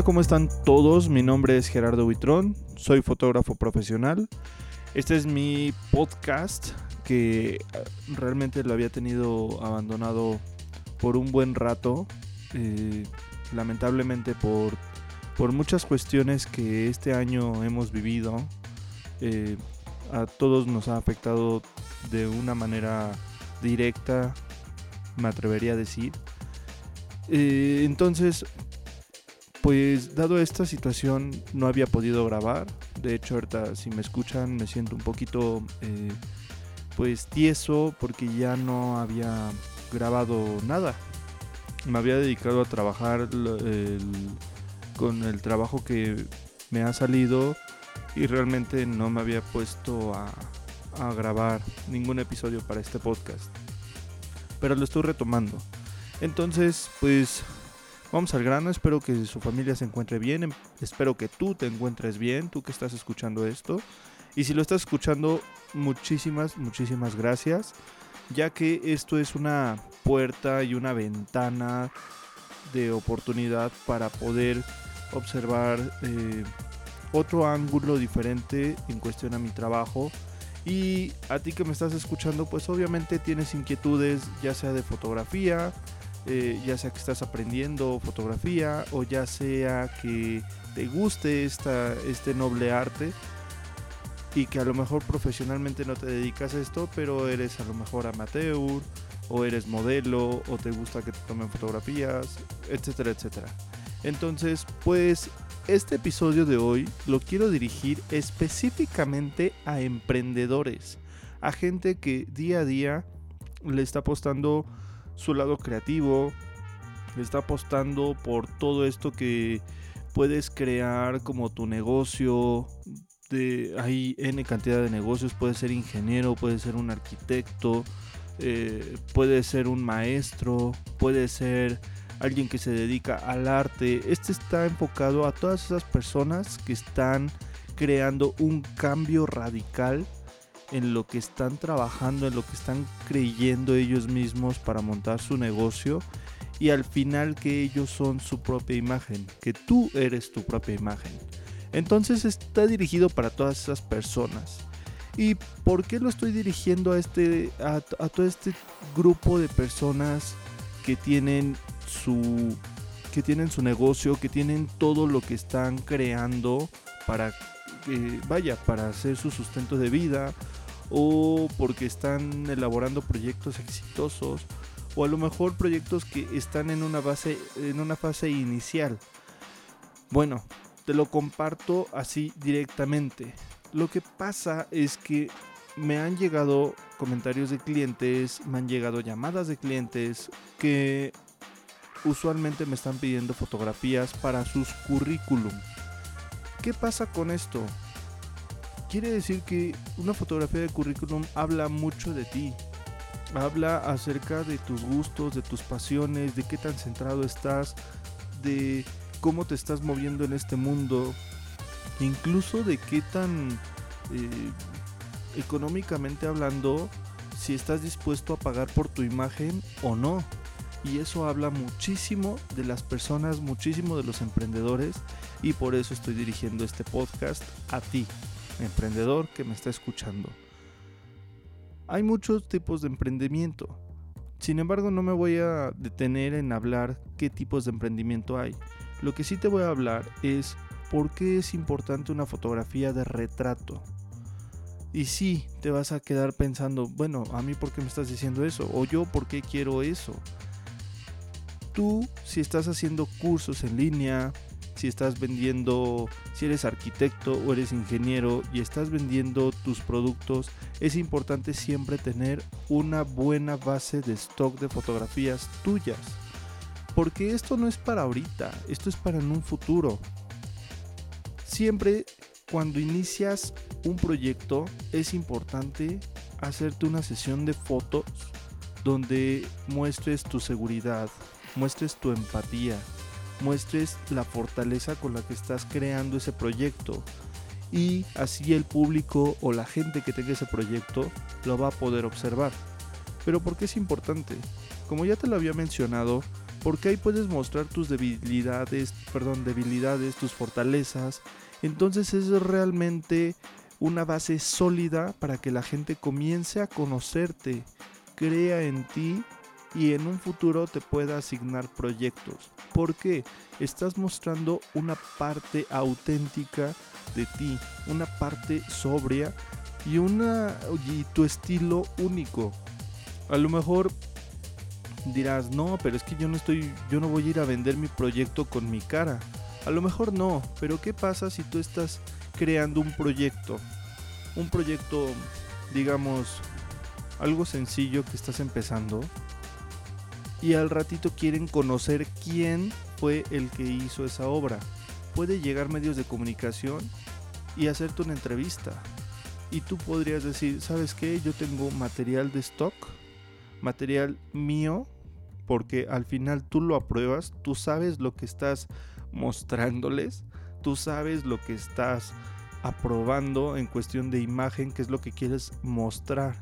Hola, ¿cómo están todos? Mi nombre es Gerardo Buitrón, soy fotógrafo profesional. Este es mi podcast que eh, realmente lo había tenido abandonado por un buen rato, eh, lamentablemente por, por muchas cuestiones que este año hemos vivido. Eh, a todos nos ha afectado de una manera directa, me atrevería a decir. entonces, pues dado esta situación no había podido grabar. De hecho, ahorita si me escuchan me siento un poquito eh, pues tieso porque ya no había grabado nada. Me había dedicado a trabajar con el trabajo que me ha salido y realmente no me había puesto a, a grabar ningún episodio para este podcast. Pero lo estoy retomando. Entonces, pues Vamos al grano, espero que su familia se encuentre bien, em, espero que tú te encuentres bien, tú que estás escuchando esto. Y si lo estás escuchando, muchísimas, muchísimas gracias, ya que esto es una puerta y una ventana de oportunidad para poder observar eh, otro ángulo diferente en cuestión a mi trabajo. Y a ti que me estás escuchando, pues obviamente tienes inquietudes, ya sea de fotografía, eh, ya sea que estás aprendiendo fotografía o ya sea que te guste esta, este noble arte y que a lo mejor profesionalmente no te dedicas a esto, pero eres a lo mejor amateur o eres modelo o te gusta que te tomen fotografías, etcétera, etcétera. Entonces, pues este episodio de hoy lo quiero dirigir específicamente a emprendedores, a gente que día a día le está apostando su lado creativo, está apostando por todo esto que puedes crear como tu negocio. De, hay N cantidad de negocios, puede ser ingeniero, puede ser un arquitecto, eh, puede ser un maestro, puede ser alguien que se dedica al arte. Este está enfocado a todas esas personas que están creando un cambio radical en lo que están trabajando, en lo que están creyendo ellos mismos para montar su negocio y al final que ellos son su propia imagen, que tú eres tu propia imagen. Entonces está dirigido para todas esas personas. ¿Y por qué lo estoy dirigiendo a, este, a, todo este grupo de personas que tienen su que tienen su negocio, que tienen todo lo que están creando para que vaya, para hacer su sustento de vida o porque están elaborando proyectos exitosos o a lo mejor proyectos que están en una en una fase inicial. Bueno, te lo comparto así directamente. Lo que pasa es que me han llegado comentarios de clientes, me han llegado llamadas de clientes que usualmente me están pidiendo fotografías para sus currículum. ¿Qué pasa con esto? Quiere decir que una fotografía de currículum habla mucho de ti. Habla acerca de tus gustos, de tus pasiones, de qué tan centrado estás, de cómo te estás moviendo en este mundo, incluso de qué tan eh, económicamente hablando, si estás dispuesto a pagar por tu imagen o no. Y eso habla muchísimo de las personas, muchísimo de los emprendedores y por eso estoy dirigiendo este podcast a ti emprendedor que me está escuchando. Hay muchos tipos de emprendimiento. Sin embargo, no me voy a detener en hablar qué tipos de emprendimiento hay. Lo que sí te voy a hablar es por qué es importante una fotografía de retrato. Y sí, te vas a quedar pensando, bueno, a mí por qué me estás diciendo eso, o yo por qué quiero eso. Tú, si estás haciendo cursos en línea, si estás vendiendo, si eres arquitecto o eres ingeniero y estás vendiendo tus productos, es importante siempre tener una buena base de stock de fotografías tuyas. Porque esto no es para ahorita, esto es para en un futuro. Siempre cuando inicias un proyecto es importante hacerte una sesión de fotos donde muestres tu seguridad, muestres tu empatía, muestres la fortaleza con la que estás creando ese proyecto y así el público o la gente que tenga ese proyecto lo va a poder observar. Pero ¿por qué es importante? Como ya te lo había mencionado, porque ahí puedes mostrar tus debilidades, perdón, debilidades, tus fortalezas. Entonces es realmente una base sólida para que la gente comience a conocerte, crea en ti y en un futuro te pueda asignar proyectos. Porque estás mostrando una parte auténtica de ti, una parte sobria y una y tu estilo único. A lo mejor dirás, "No, pero es que yo no estoy yo no voy a ir a vender mi proyecto con mi cara." A lo mejor no, pero ¿qué pasa si tú estás creando un proyecto? Un proyecto, digamos, algo sencillo que estás empezando y al ratito quieren conocer quién fue el que hizo esa obra. Puede llegar medios de comunicación y hacerte una entrevista. Y tú podrías decir, ¿sabes qué? Yo tengo material de stock, material mío, porque al final tú lo apruebas, tú sabes lo que estás mostrándoles, tú sabes lo que estás aprobando en cuestión de imagen, que es lo que quieres mostrar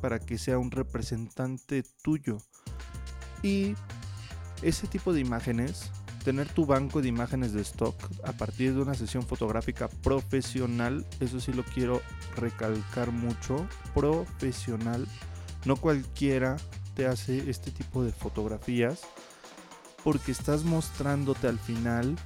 para que sea un representante tuyo. Y ese tipo de imágenes, tener tu banco de imágenes de stock a partir de una sesión fotográfica profesional, eso sí lo quiero recalcar mucho, profesional. No cualquiera te hace este tipo de fotografías porque estás mostrándote al final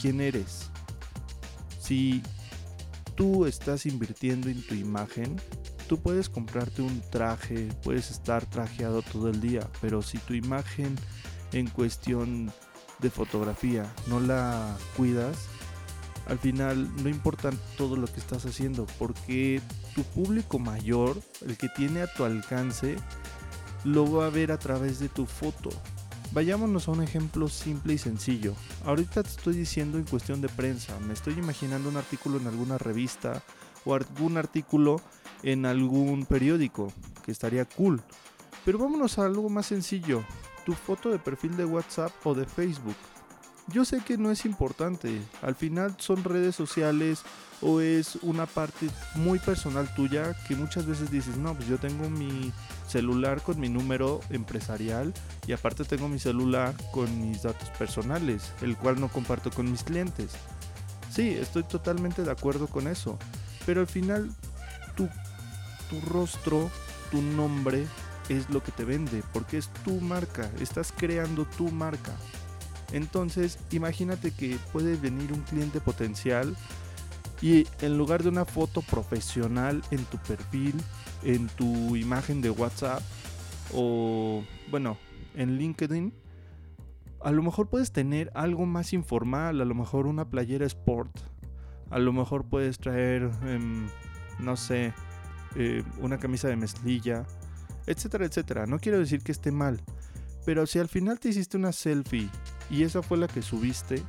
quién eres. Si tú estás invirtiendo en tu imagen, Tú puedes comprarte un traje, puedes estar trajeado todo el día, pero si tu imagen en cuestión de fotografía no la cuidas, al final no importa todo lo que estás haciendo, porque tu público mayor, el que tiene a tu alcance, lo va a ver a través de tu foto. Vayámonos a un ejemplo simple y sencillo. Ahorita te estoy diciendo en cuestión de prensa, me estoy imaginando un artículo en alguna revista o algún artículo en algún periódico, que estaría cool. Pero vámonos a algo más sencillo, tu foto de perfil de WhatsApp o de Facebook. Yo sé que no es importante, al final son redes sociales o es una parte muy personal tuya que muchas veces dices, no, pues yo tengo mi celular con mi número empresarial y aparte tengo mi celular con mis datos personales, el cual no comparto con mis clientes. Sí, estoy totalmente de acuerdo con eso, pero al final tu, rostro, tu nombre es lo que te vende, porque es tu marca, estás creando tu marca. Entonces, imagínate que puede venir un cliente potencial y en lugar de una foto profesional en tu perfil, en tu imagen de WhatsApp o, bueno, en LinkedIn, a lo mejor puedes tener algo más informal, a lo mejor una playera sport, a lo mejor puedes traer, em, no sé, eh, una camisa de mezclilla, etcétera, etcétera. No quiero decir que esté mal, pero si al final te hiciste una selfie y esa fue la que subiste,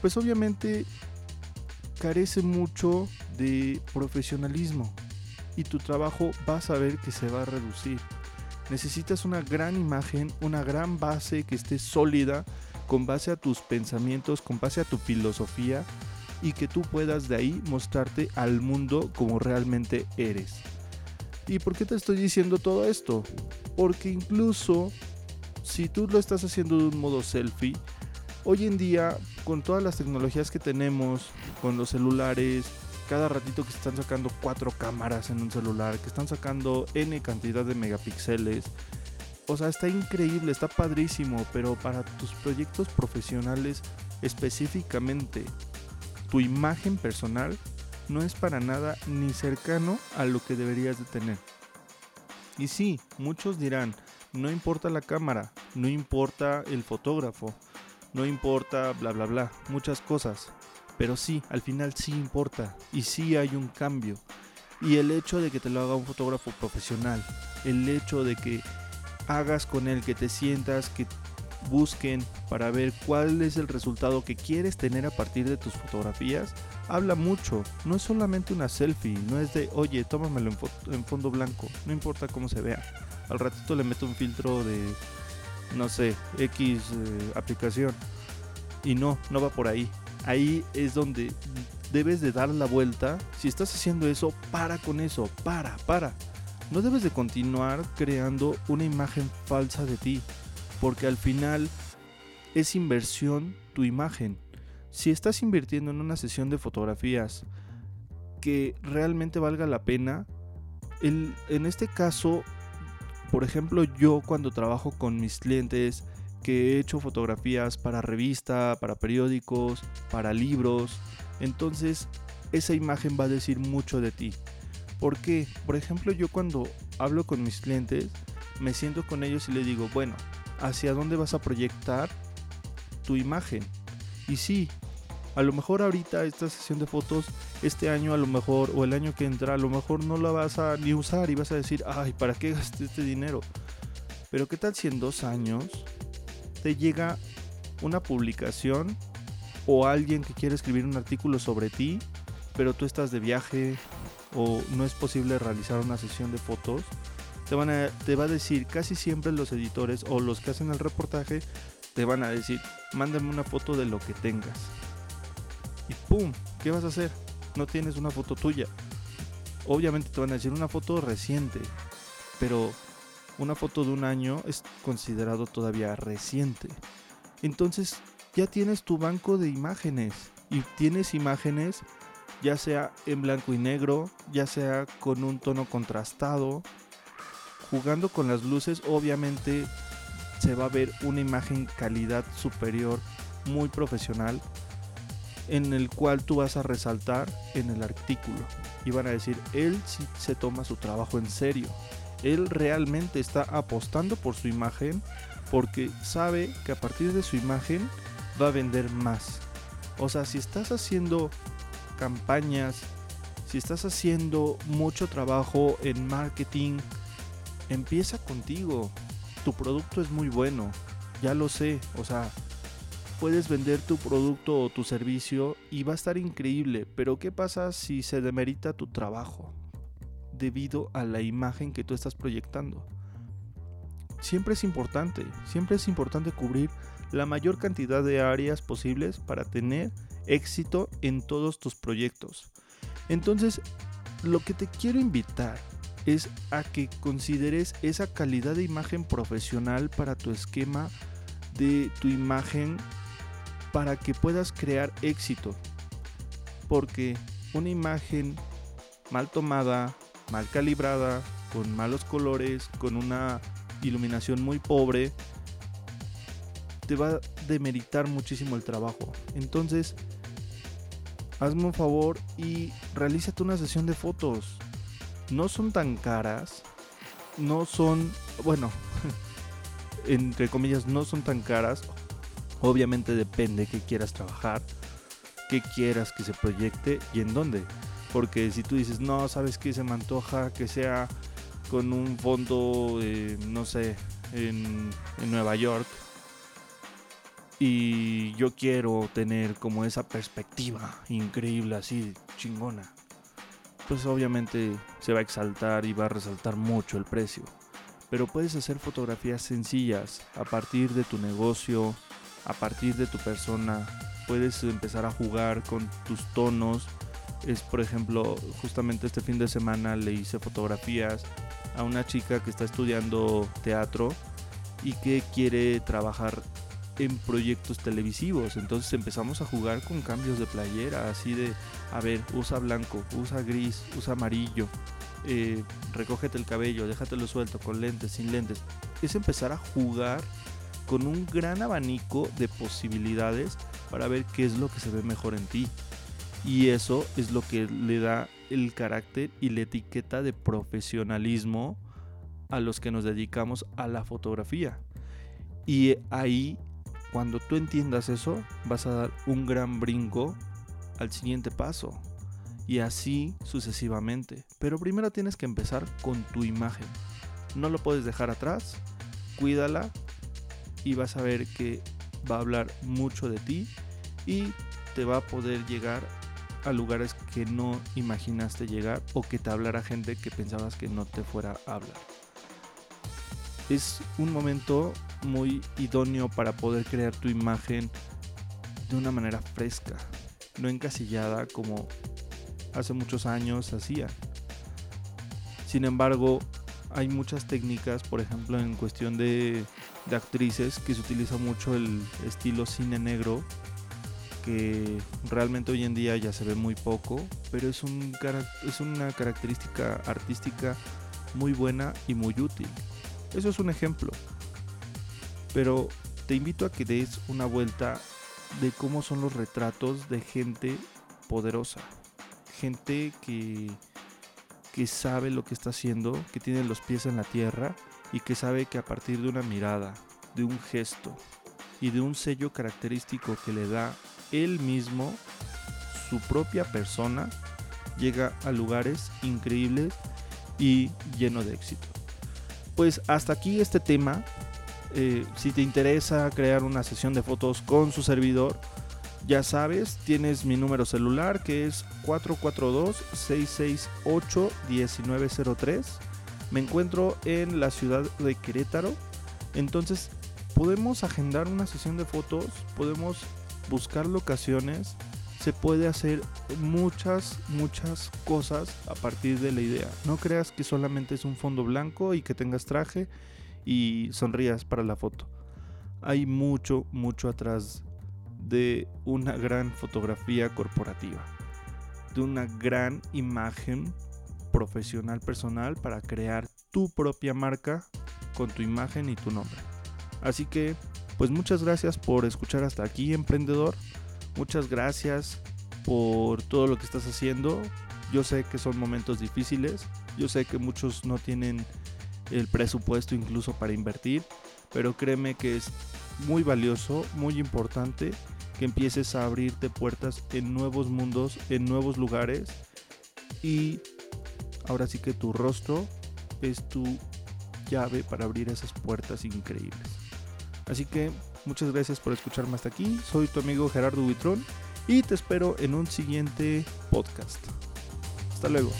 pues obviamente carece mucho de profesionalismo y tu trabajo vas a ver que se va a reducir. Necesitas una gran imagen, una gran base que esté sólida con base a tus pensamientos, con base a tu filosofía y que tú puedas de ahí mostrarte al mundo como realmente eres. ¿Y por qué te estoy diciendo todo esto? Porque incluso si tú lo estás haciendo de un modo selfie, hoy en día con todas las tecnologías que tenemos, con los celulares, cada ratito que están sacando cuatro cámaras en un celular, que están sacando n cantidad de megapíxeles, o sea, está increíble, está padrísimo, pero para tus proyectos profesionales específicamente, tu imagen personal no es para nada ni cercano a lo que deberías de tener. Y sí, muchos dirán, no importa la cámara, no importa el fotógrafo, no importa bla bla bla, muchas cosas. Pero sí, al final sí importa y sí hay un cambio. Y el hecho de que te lo haga un fotógrafo profesional, el hecho de que hagas con él, que te sientas, que busquen para ver cuál es el resultado que quieres tener a partir de tus fotografías, habla mucho. No es solamente una selfie, no es de, oye, tómamelo en, fondo blanco, no importa cómo se vea. Al ratito le meto un filtro de, no sé, X eh, aplicación. Y no, no va por ahí. Ahí es donde debes de dar la vuelta. Si estás haciendo eso, para con eso, para, para. No debes de continuar creando una imagen falsa de ti porque al final es inversión tu imagen. Si estás invirtiendo en una sesión de fotografías que realmente valga la pena, en este caso, por ejemplo, yo cuando trabajo con mis clientes, que he hecho fotografías para revista, para periódicos, para libros, entonces esa imagen va a decir mucho de ti. ¿Por qué? Por ejemplo, yo cuando hablo con mis clientes, me siento con ellos y les digo, bueno, ¿hacia dónde vas a proyectar tu imagen? Y sí, a lo mejor ahorita esta sesión de fotos, este año a lo mejor, o el año que entra, a lo mejor no la vas a ni usar y vas a decir, ay, ¿para qué gasté este dinero? Pero ¿qué tal si en dos años te llega una publicación o alguien que quiere escribir un artículo sobre ti, pero tú estás de viaje o no es posible realizar una sesión de fotos? Te, van a, te va a decir, casi siempre los editores o los que hacen el reportaje, te van a decir, mándame una foto de lo que tengas y ¡pum! ¿Qué vas a hacer? No tienes una foto tuya. Obviamente te van a decir una foto reciente, pero una foto de un año es considerado todavía reciente. Entonces ya tienes tu banco de imágenes y tienes imágenes ya sea en blanco y negro, ya sea con un tono contrastado. Jugando con las luces obviamente se va a ver una imagen calidad superior, muy profesional en el cual tú vas a resaltar en el artículo. Y van a decir, él sí se toma su trabajo en serio. Él realmente está apostando por su imagen porque sabe que a partir de su imagen va a vender más. O sea, si estás haciendo campañas, si estás haciendo mucho trabajo en marketing, empieza contigo. Tu producto es muy bueno, ya lo sé. O sea, puedes vender tu producto o tu servicio y va a estar increíble, pero ¿qué pasa si se demerita tu trabajo debido a la imagen que tú estás proyectando? Siempre es importante, siempre es importante cubrir la mayor cantidad de áreas posibles para tener éxito en todos tus proyectos. Entonces, lo que te quiero invitar es a que consideres esa calidad de imagen profesional para tu esquema de tu imagen para que puedas crear éxito. Porque una imagen mal tomada, mal calibrada, con malos colores, con una iluminación muy pobre, te va a demeritar muchísimo el trabajo. Entonces, hazme un favor y realízate una sesión de fotos. No son tan caras, no son, bueno, entre comillas, no son tan caras. Obviamente depende que quieras trabajar, que quieras que se proyecte y en dónde. Porque si tú dices, no, sabes que se me antoja que sea con un fondo, eh, no sé, en, en Nueva York. Y yo quiero tener como esa perspectiva increíble, así chingona. Pues obviamente se va a exaltar y va a resaltar mucho el precio. Pero puedes hacer fotografías sencillas a partir de tu negocio, a partir de tu persona. Puedes empezar a jugar con tus tonos. Es, por ejemplo, justamente este fin de semana le hice fotografías a una chica que está estudiando teatro y que quiere trabajar en proyectos televisivos. Entonces empezamos a jugar con cambios de playera, así de, a ver, usa blanco, usa gris, usa amarillo, eh, recógete el cabello, déjatelo suelto, con lentes, sin lentes. Es empezar a jugar con un gran abanico de posibilidades para ver qué es lo que se ve mejor en ti. Y eso es lo que le da el carácter y la etiqueta de profesionalismo a los que nos dedicamos a la fotografía. Y ahí, cuando tú entiendas eso, vas a dar un gran brinco al siguiente paso. Y así sucesivamente. Pero primero tienes que empezar con tu imagen. No lo puedes dejar atrás. Cuídala y vas a ver que va a hablar mucho de ti y te va a poder llegar a lugares que no imaginaste llegar o que te hablará gente que pensabas que no te fuera a hablar. Es un momento muy idóneo para poder crear tu imagen de una manera fresca, no encasillada como hace muchos años hacía. Sin embargo, hay muchas técnicas, por ejemplo, en cuestión de actrices que se utiliza mucho el estilo cine negro que realmente hoy en día ya se ve muy poco, pero es una característica artística muy buena y muy útil. Eso es un ejemplo. Pero te invito a que des una vuelta de cómo son los retratos de gente poderosa. Gente que, que sabe lo que está haciendo, que tiene los pies en la tierra y que sabe que a partir de una mirada, de un gesto y de un sello característico que le da él mismo, su propia persona, llega a lugares increíbles y lleno de éxito. Pues hasta aquí este tema. Eh, si te interesa crear una sesión de fotos con su servidor, ya sabes, tienes mi número celular que es 442-668-1903. Me encuentro en la ciudad de Querétaro. Entonces podemos agendar una sesión de fotos, podemos buscar locaciones, se puede hacer muchas, muchas cosas a partir de la idea. No creas que solamente es un fondo blanco y que tengas traje y sonrías para la foto. Hay mucho, mucho atrás de una gran fotografía corporativa, de una gran imagen profesional personal para crear tu propia marca con tu imagen y tu nombre. Así que, pues muchas gracias por escuchar hasta aquí, emprendedor. Muchas gracias por todo lo que estás haciendo. Yo sé que son momentos difíciles. Yo sé que muchos no tienen el presupuesto incluso para invertir. Pero créeme que es muy valioso, muy importante que empieces a abrirte puertas en nuevos mundos, en nuevos lugares. Y ahora sí que tu rostro es tu llave para abrir esas puertas increíbles. Así que Muchas gracias por escucharme hasta aquí. Soy tu amigo Gerardo Buitrón y te espero en un siguiente podcast. Hasta luego.